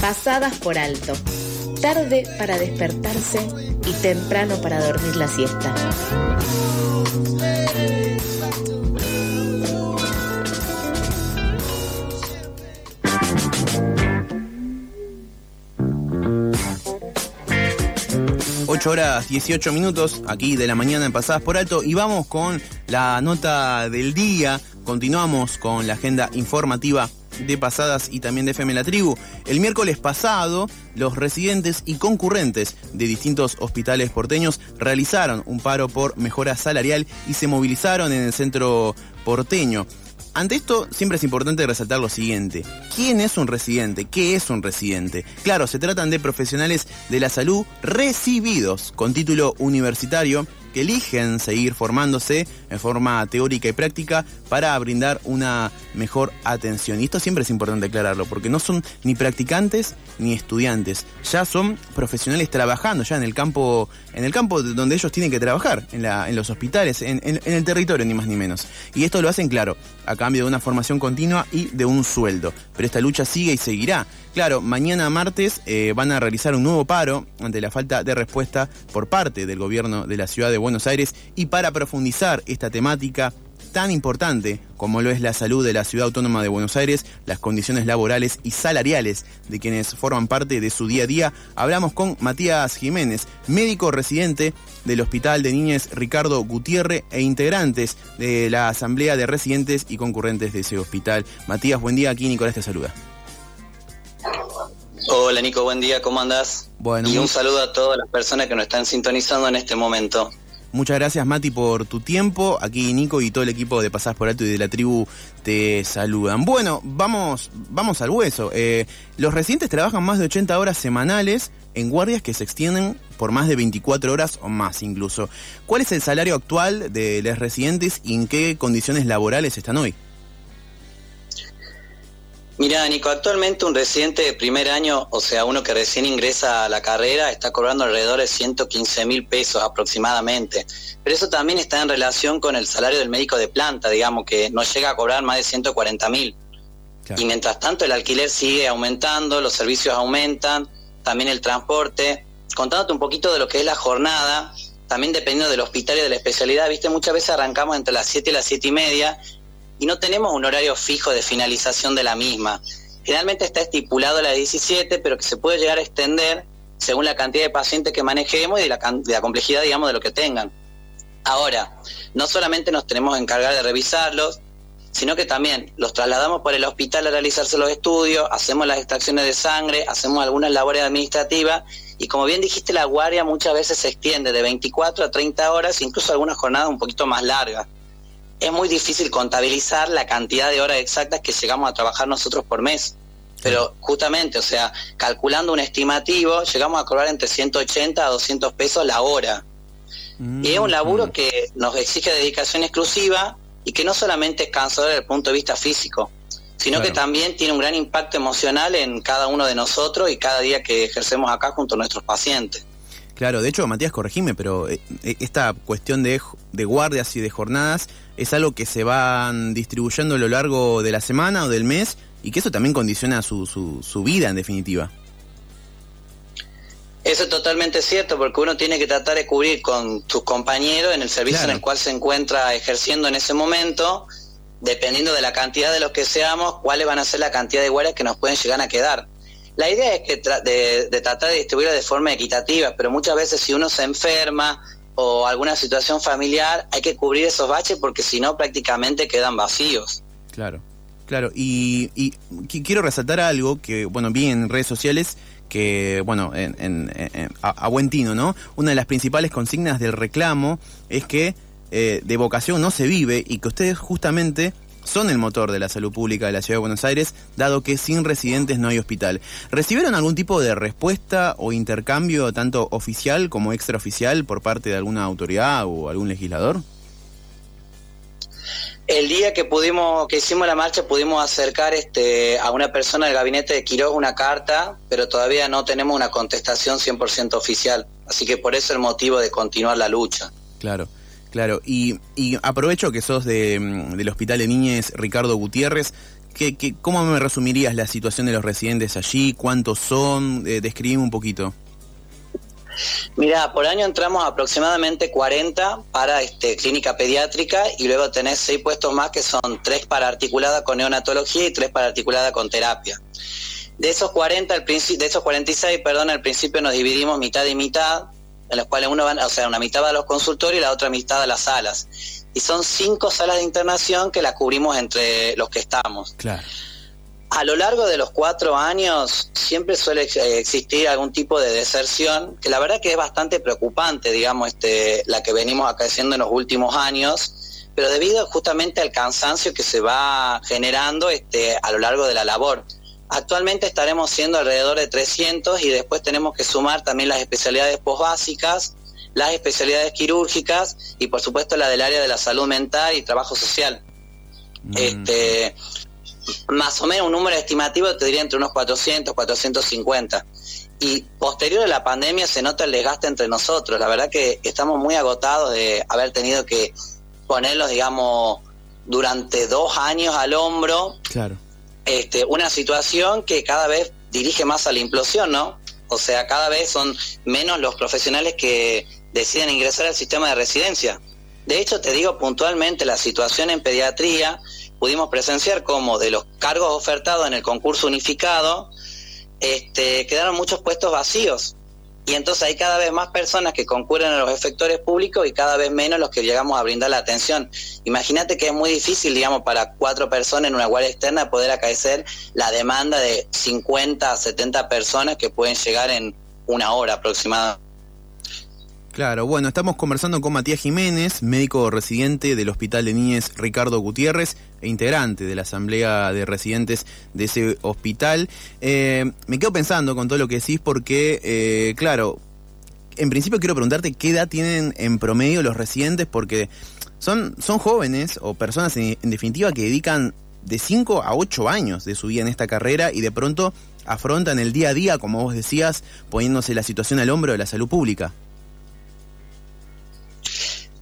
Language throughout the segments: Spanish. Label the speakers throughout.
Speaker 1: pasadas por alto. Tarde para despertarse y temprano para dormir la siesta.
Speaker 2: Horas 18 minutos aquí de la mañana en Pasadas por Alto y vamos con la nota del día. Continuamos con la agenda informativa de Pasadas y también de FM La Tribu. El miércoles pasado, los residentes y concurrentes de distintos hospitales porteños realizaron un paro por mejora salarial y se movilizaron en el centro porteño. Ante esto, siempre es importante resaltar lo siguiente. ¿Quién es un residente? ¿Qué es un residente? Claro, se tratan de profesionales de la salud recibidos con título universitario que eligen seguir formándose en forma teórica y práctica para brindar una mejor atención. Y esto siempre es importante aclararlo, porque no son ni practicantes ni estudiantes, ya son profesionales trabajando ya en el campo, en el campo donde ellos tienen que trabajar, en, la, en los hospitales, en, el territorio, ni más ni menos. Y esto lo hacen, claro, a cambio de una formación continua y de un sueldo. Pero esta lucha sigue y seguirá. Claro, mañana martes eh, van a realizar un nuevo paro ante la falta de respuesta por parte del gobierno de la ciudad de Buenos Aires y para profundizar esta temática tan importante como lo es la salud de la ciudad autónoma de Buenos Aires, las condiciones laborales y salariales de quienes forman parte de su día a día, hablamos con Matías Jiménez, médico residente del Hospital de Niñez Ricardo Gutiérrez e integrantes de la Asamblea de Residentes y Concurrentes de ese hospital. Matías, buen día, aquí Nicolás te saluda.
Speaker 3: Hola Nico, buen día, ¿cómo andás?
Speaker 2: Bueno,
Speaker 3: y un saludo a todas las personas que nos están sintonizando en este momento.
Speaker 2: Muchas gracias Mati por tu tiempo. Aquí Nico y todo el equipo de Pasás por Alto y de la tribu te saludan. Bueno, vamos, vamos al hueso. Eh, los residentes trabajan más de 80 horas semanales en guardias que se extienden por más de 24 horas o más incluso. ¿Cuál es el salario actual de los residentes y en qué condiciones laborales están hoy?
Speaker 3: Mira, Nico, actualmente un residente de primer año, o sea, uno que recién ingresa a la carrera, está cobrando alrededor de 115 mil pesos aproximadamente. Pero eso también está en relación con el salario del médico de planta, digamos, que no llega a cobrar más de 140 mil. Y mientras tanto el alquiler sigue aumentando, los servicios aumentan, también el transporte. Contándote un poquito de lo que es la jornada, también dependiendo del hospital y de la especialidad, viste, muchas veces arrancamos entre las 7 y las 7 y media y no tenemos un horario fijo de finalización de la misma. Generalmente está estipulado a las 17, pero que se puede llegar a extender según la cantidad de pacientes que manejemos y de la, la complejidad, digamos, de lo que tengan. Ahora, no solamente nos tenemos que encargar de revisarlos, sino que también los trasladamos por el hospital a realizarse los estudios, hacemos las extracciones de sangre, hacemos algunas labores administrativas y como bien dijiste, la guardia muchas veces se extiende de 24 a 30 horas, incluso algunas jornadas un poquito más largas es muy difícil contabilizar la cantidad de horas exactas que llegamos a trabajar nosotros por mes. Pero justamente, o sea, calculando un estimativo, llegamos a cobrar entre 180 a 200 pesos la hora. Mm, y es un laburo mm. que nos exige dedicación exclusiva y que no solamente es cansador desde el punto de vista físico, sino que también tiene un gran impacto emocional en cada uno de nosotros y cada día que ejercemos acá junto a nuestros pacientes.
Speaker 2: Claro, de hecho, Matías, corregime, pero eh, eh, esta cuestión de, de guardias y de jornadas es algo que se van distribuyendo a lo largo de la semana o del mes y que eso también condiciona su, su, vida en definitiva.
Speaker 3: Eso es totalmente cierto, porque uno tiene que tratar de cubrir con sus compañeros en el servicio en el cual se encuentra ejerciendo en ese momento, dependiendo de la cantidad de los que seamos, cuáles van a ser la cantidad de guardias que nos pueden llegar a quedar. La idea es que de, tratar de distribuirla de forma equitativa, pero muchas veces si uno se enferma o alguna situación familiar, hay que cubrir esos baches porque si no prácticamente quedan vacíos.
Speaker 2: Claro, claro. Y, quiero resaltar algo que, bueno, vi en redes sociales que, bueno, a, buen tino, ¿no? Una de las principales consignas del reclamo es que eh, de vocación no se vive y que ustedes justamente son el motor de la salud pública de la Ciudad de Buenos Aires, dado que sin residentes no hay hospital. ¿Recibieron algún tipo de respuesta o intercambio, tanto oficial como extraoficial, por parte de alguna autoridad o algún legislador?
Speaker 3: El día que pudimos, que hicimos la marcha, pudimos acercar este, a una persona del gabinete de Quiroga una carta, pero todavía no tenemos una contestación 100% oficial. Así que por eso el motivo de continuar la lucha.
Speaker 2: Claro. Claro, y, aprovecho que sos de, mm, del Hospital de Niñez Ricardo Gutiérrez, ¿qué, cómo me resumirías la situación de los residentes allí? ¿Cuántos son? Eh, describime un poquito.
Speaker 3: Mira, por año entramos aproximadamente 40 para este, clínica pediátrica y luego tenés seis puestos más que son tres para articulada con neonatología y tres para articulada con terapia. De esos 40, al de esos 46, perdón, al principio nos dividimos mitad y mitad, en los cuales uno va, o sea, una mitad va a los consultorios y la otra mitad a las salas. Y son cinco salas de internación que las cubrimos entre los que estamos.
Speaker 2: Claro.
Speaker 3: A lo largo de los cuatro años siempre suele existir algún tipo de deserción, que la verdad que es bastante preocupante, digamos, este, la que venimos acaeciendo en los últimos años, pero debido justamente al cansancio que se va generando este, a lo largo de la labor. Actualmente estaremos siendo alrededor de 300 y después tenemos que sumar también las especialidades posbásicas, las especialidades quirúrgicas y por supuesto la del área de la salud mental y trabajo social. Mm. Este, más o menos un número estimativo te diría entre unos 400, 450. Y posterior a la pandemia se nota el desgaste entre nosotros. La verdad que estamos muy agotados de haber tenido que ponerlos, digamos, durante dos años al hombro.
Speaker 2: Claro.
Speaker 3: Este, una situación que cada vez dirige más a la implosión, ¿no? O sea, cada vez son menos los profesionales que deciden ingresar al sistema de residencia. De hecho, te digo puntualmente, la situación en pediatría pudimos presenciar como de los cargos ofertados en el concurso unificado, este, quedaron muchos puestos vacíos. Y entonces hay cada vez más personas que concurren a los efectores públicos y cada vez menos los que llegamos a brindar la atención. Imagínate que es muy difícil, digamos, para cuatro personas en una guardia externa poder acaecer la demanda de 50 a 70 personas que pueden llegar en una hora aproximadamente.
Speaker 2: Claro, bueno, estamos conversando con Matías Jiménez, médico residente del Hospital de Niñez Ricardo Gutiérrez e integrante de la Asamblea de Residentes de ese hospital. Eh, me quedo pensando con todo lo que decís porque, eh, claro, en principio quiero preguntarte qué edad tienen en promedio los residentes porque son, son jóvenes o personas en, en definitiva que dedican de 5 a 8 años de su vida en esta carrera y de pronto afrontan el día a día, como vos decías, poniéndose la situación al hombro de la salud pública.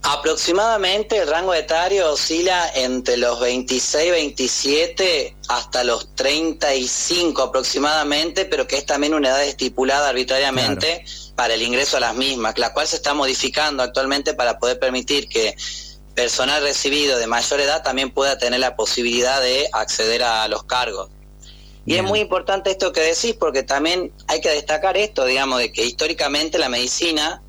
Speaker 3: Aproximadamente el rango etario oscila entre los 26, 27 hasta los 35 aproximadamente, pero que es también una edad estipulada arbitrariamente para el ingreso a las mismas, la cual se está modificando actualmente para poder permitir que personal recibido de mayor edad también pueda tener la posibilidad de acceder a los cargos. Y es muy importante esto que decís porque también hay que destacar esto, digamos, de que históricamente la medicina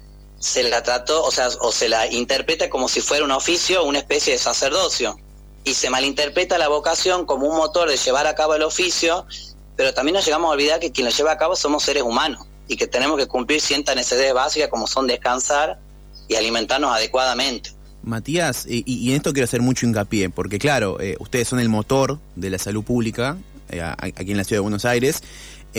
Speaker 3: se la trató, o sea, o se la interpreta como si fuera un oficio, una especie de sacerdocio. Y se malinterpreta la vocación como un motor de llevar a cabo el oficio, pero también nos llegamos a olvidar que quien lo lleva a cabo somos seres humanos y que tenemos que cumplir ciertas necesidades básicas como son descansar y alimentarnos adecuadamente.
Speaker 2: Matías, y, en esto quiero hacer mucho hincapié, porque claro, eh, ustedes son el motor de la salud pública eh, aquí en la ciudad de Buenos Aires,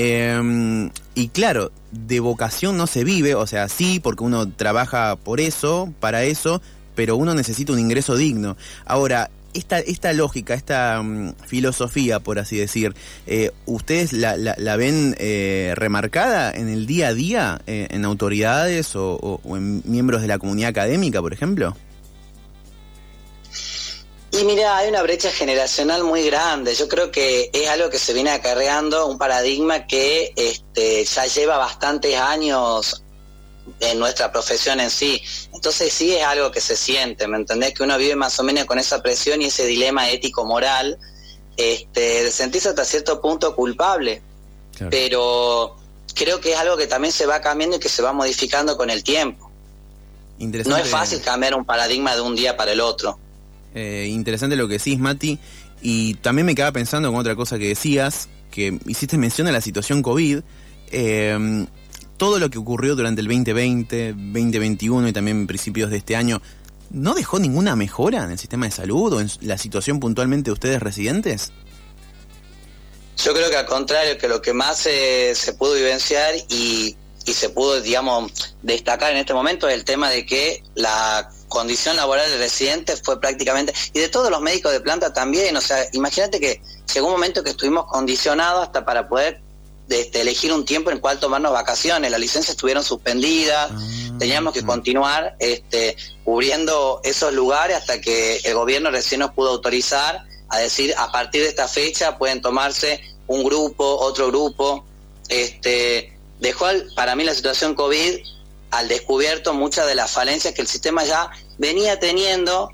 Speaker 2: Em, y claro, de vocación no se vive, o sea, sí, porque uno trabaja por eso, para eso, pero uno necesita un ingreso digno. Ahora, esta, esta lógica, esta mm, filosofía, por así decir, eh, ¿ustedes la, ven eh, remarcada en el día a día eh, en autoridades o en miembros de la comunidad académica, por ejemplo?
Speaker 3: Y mira, hay una brecha generacional muy grande. Yo creo que es algo que se viene acarreando, un paradigma que este, ya lleva bastantes años en nuestra profesión en sí. Entonces sí es algo que se siente, ¿me entendés? Que uno vive más o menos con esa presión y ese dilema ético-moral este, de sentirse hasta cierto punto culpable. Pero creo que es algo que también se va cambiando y que se va modificando con el tiempo. No es fácil cambiar un paradigma de un día para el otro.
Speaker 2: Eh, interesante lo que decís, Mati. Y también me quedaba pensando con otra cosa que decías, que hiciste mención a la situación COVID. Em, todo lo que ocurrió durante el 2020, 2021 y también principios de este año, ¿no dejó ninguna mejora en el sistema de salud o en la situación puntualmente de ustedes residentes?
Speaker 3: Yo creo que al contrario, que lo que más se pudo vivenciar y, y se pudo, digamos, destacar en este momento es el tema de que la condición laboral del residente fue prácticamente, y de todos los médicos de planta también, o sea, imagínate que llegó un momento que estuvimos condicionados hasta para poder este, elegir un tiempo en el cual tomarnos vacaciones, las licencias estuvieron suspendidas, ah, teníamos que continuar este, cubriendo esos lugares hasta que el gobierno recién nos pudo autorizar a decir a partir de esta fecha pueden tomarse un grupo, otro grupo. Este, dejó para mí la situación COVID al descubierto muchas de las falencias que el sistema ya venía teniendo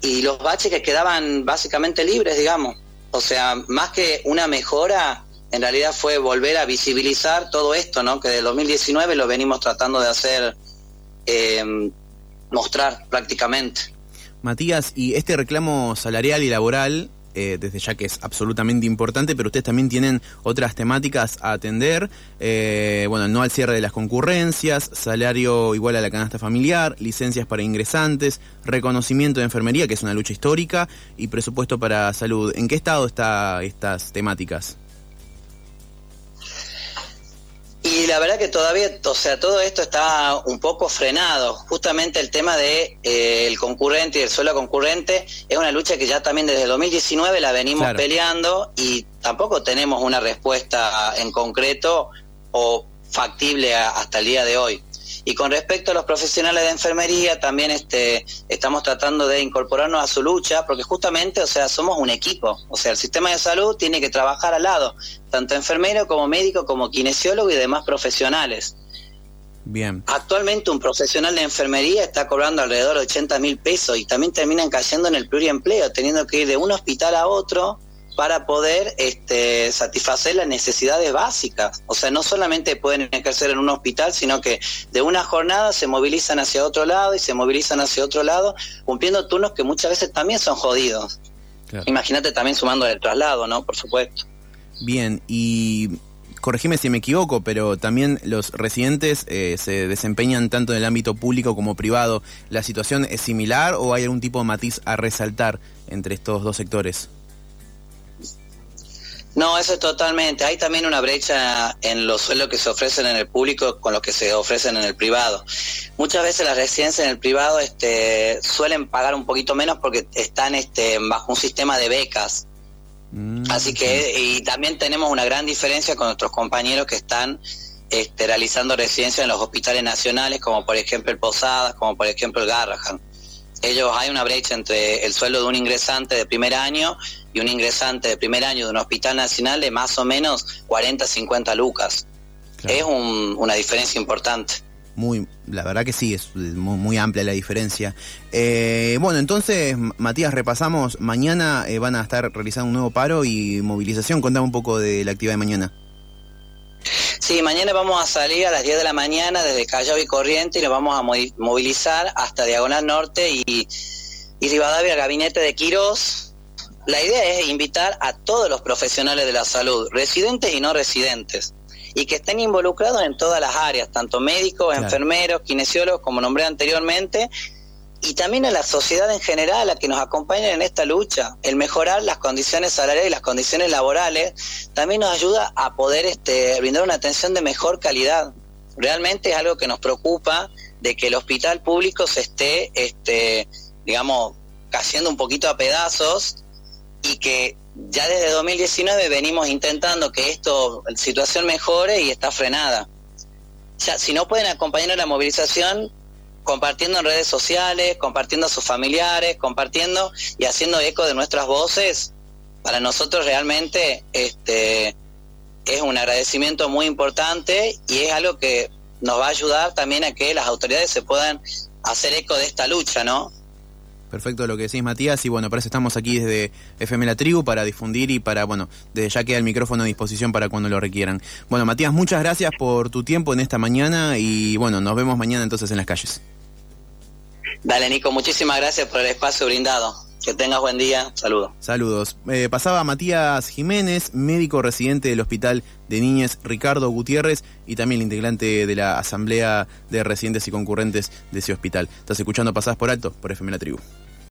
Speaker 3: y los baches que quedaban básicamente libres, digamos. O sea, más que una mejora, en realidad fue volver a visibilizar todo esto, ¿no? Que del 2019 lo venimos tratando de hacer, eh, mostrar prácticamente.
Speaker 2: Matías, y este reclamo salarial y laboral, eh, desde ya que es absolutamente importante, pero ustedes también tienen otras temáticas a atender. Eh, bueno, no al cierre de las concurrencias, salario igual a la canasta familiar, licencias para ingresantes, reconocimiento de enfermería, que es una lucha histórica, y presupuesto para salud. ¿En qué estado están estas temáticas?
Speaker 3: Y la verdad que todavía, o sea, todo esto está un poco frenado. Justamente el tema de eh, el concurrente y el suelo concurrente es una lucha que ya también desde el 2019 la venimos peleando y tampoco tenemos una respuesta en concreto o factible hasta el día de hoy. Y con respecto a los profesionales de enfermería, también este, estamos tratando de incorporarnos a su lucha, porque justamente, o sea, somos un equipo. O sea, el sistema de salud tiene que trabajar al lado, tanto enfermero como médico, como kinesiólogo y demás profesionales.
Speaker 2: Bien.
Speaker 3: Actualmente un profesional de enfermería está cobrando alrededor de 80 mil pesos y también terminan cayendo en el pluriempleo, teniendo que ir de un hospital a otro para poder este, satisfacer las necesidades básicas. O sea, no solamente pueden ejercer en un hospital, sino que de una jornada se movilizan hacia otro lado y se movilizan hacia otro lado, cumpliendo turnos que muchas veces también son jodidos. Imagínate también sumando el traslado, ¿no? Por supuesto.
Speaker 2: Bien, y corregime si me equivoco, pero también los residentes eh, se desempeñan tanto en el ámbito público como privado. ¿La situación es similar o hay algún tipo de matiz a resaltar entre estos dos sectores?
Speaker 3: No, eso es totalmente. Hay también una brecha en los sueldos que se ofrecen en el público con los que se ofrecen en el privado. Muchas veces las residencias en el privado este, suelen pagar un poquito menos porque están este, bajo un sistema de becas. Mm, Así que, y también tenemos una gran diferencia con nuestros compañeros que están este, realizando residencias en los hospitales nacionales, como por ejemplo el Posadas, como por ejemplo el Garrahan ellos hay una brecha entre el sueldo de un ingresante de primer año y un ingresante de primer año de un hospital nacional de más o menos 40, 50 lucas. Es una diferencia importante.
Speaker 2: Muy, la verdad que sí, es muy, amplia la diferencia. Eh, bueno, entonces, Matías, repasamos, mañana eh, van a estar realizando un nuevo paro y movilización. Contame un poco de la actividad de mañana.
Speaker 3: Sí, mañana vamos a salir a las 10 de la mañana desde Callao y Corriente y nos vamos a movilizar hasta Diagonal Norte y, y Rivadavia, el gabinete de Quirós. La idea es invitar a todos los profesionales de la salud, residentes y no residentes, y que estén involucrados en todas las áreas, tanto médicos, enfermeros, kinesiólogos, como nombré anteriormente, y también a la sociedad en general a que nos acompañen en esta lucha. El mejorar las condiciones salariales y las condiciones laborales también nos ayuda a poder este, brindar una atención de mejor calidad. Realmente es algo que nos preocupa de que el hospital público se esté, este, digamos, cayendo un poquito a pedazos y que ya desde 2019 venimos intentando que esto, la situación mejore y está frenada. Ya, si no pueden acompañar a la movilización, compartiendo en redes sociales, compartiendo a sus familiares, compartiendo y haciendo eco de nuestras voces, para nosotros realmente este, es un agradecimiento muy importante y es algo que nos va a ayudar también a que las autoridades se puedan hacer eco de esta lucha, ¿no?
Speaker 2: Perfecto lo que decís, Matías. Y bueno, para eso estamos aquí desde FM La Tribu para difundir y para, bueno, desde ya queda el micrófono a disposición para cuando lo requieran. Bueno, Matías, muchas gracias por tu tiempo en esta mañana y bueno, nos vemos mañana entonces en las calles.
Speaker 3: Dale, Nico, muchísimas gracias por el espacio brindado. Que tengas buen día. Saludos.
Speaker 2: Saludos. Eh, pasaba Matías Jiménez, médico residente del Hospital de Niñez Ricardo Gutiérrez y también integrante de la Asamblea de Residentes y Concurrentes de ese hospital. Estás escuchando Pasadas por Alto por FM La Tribu.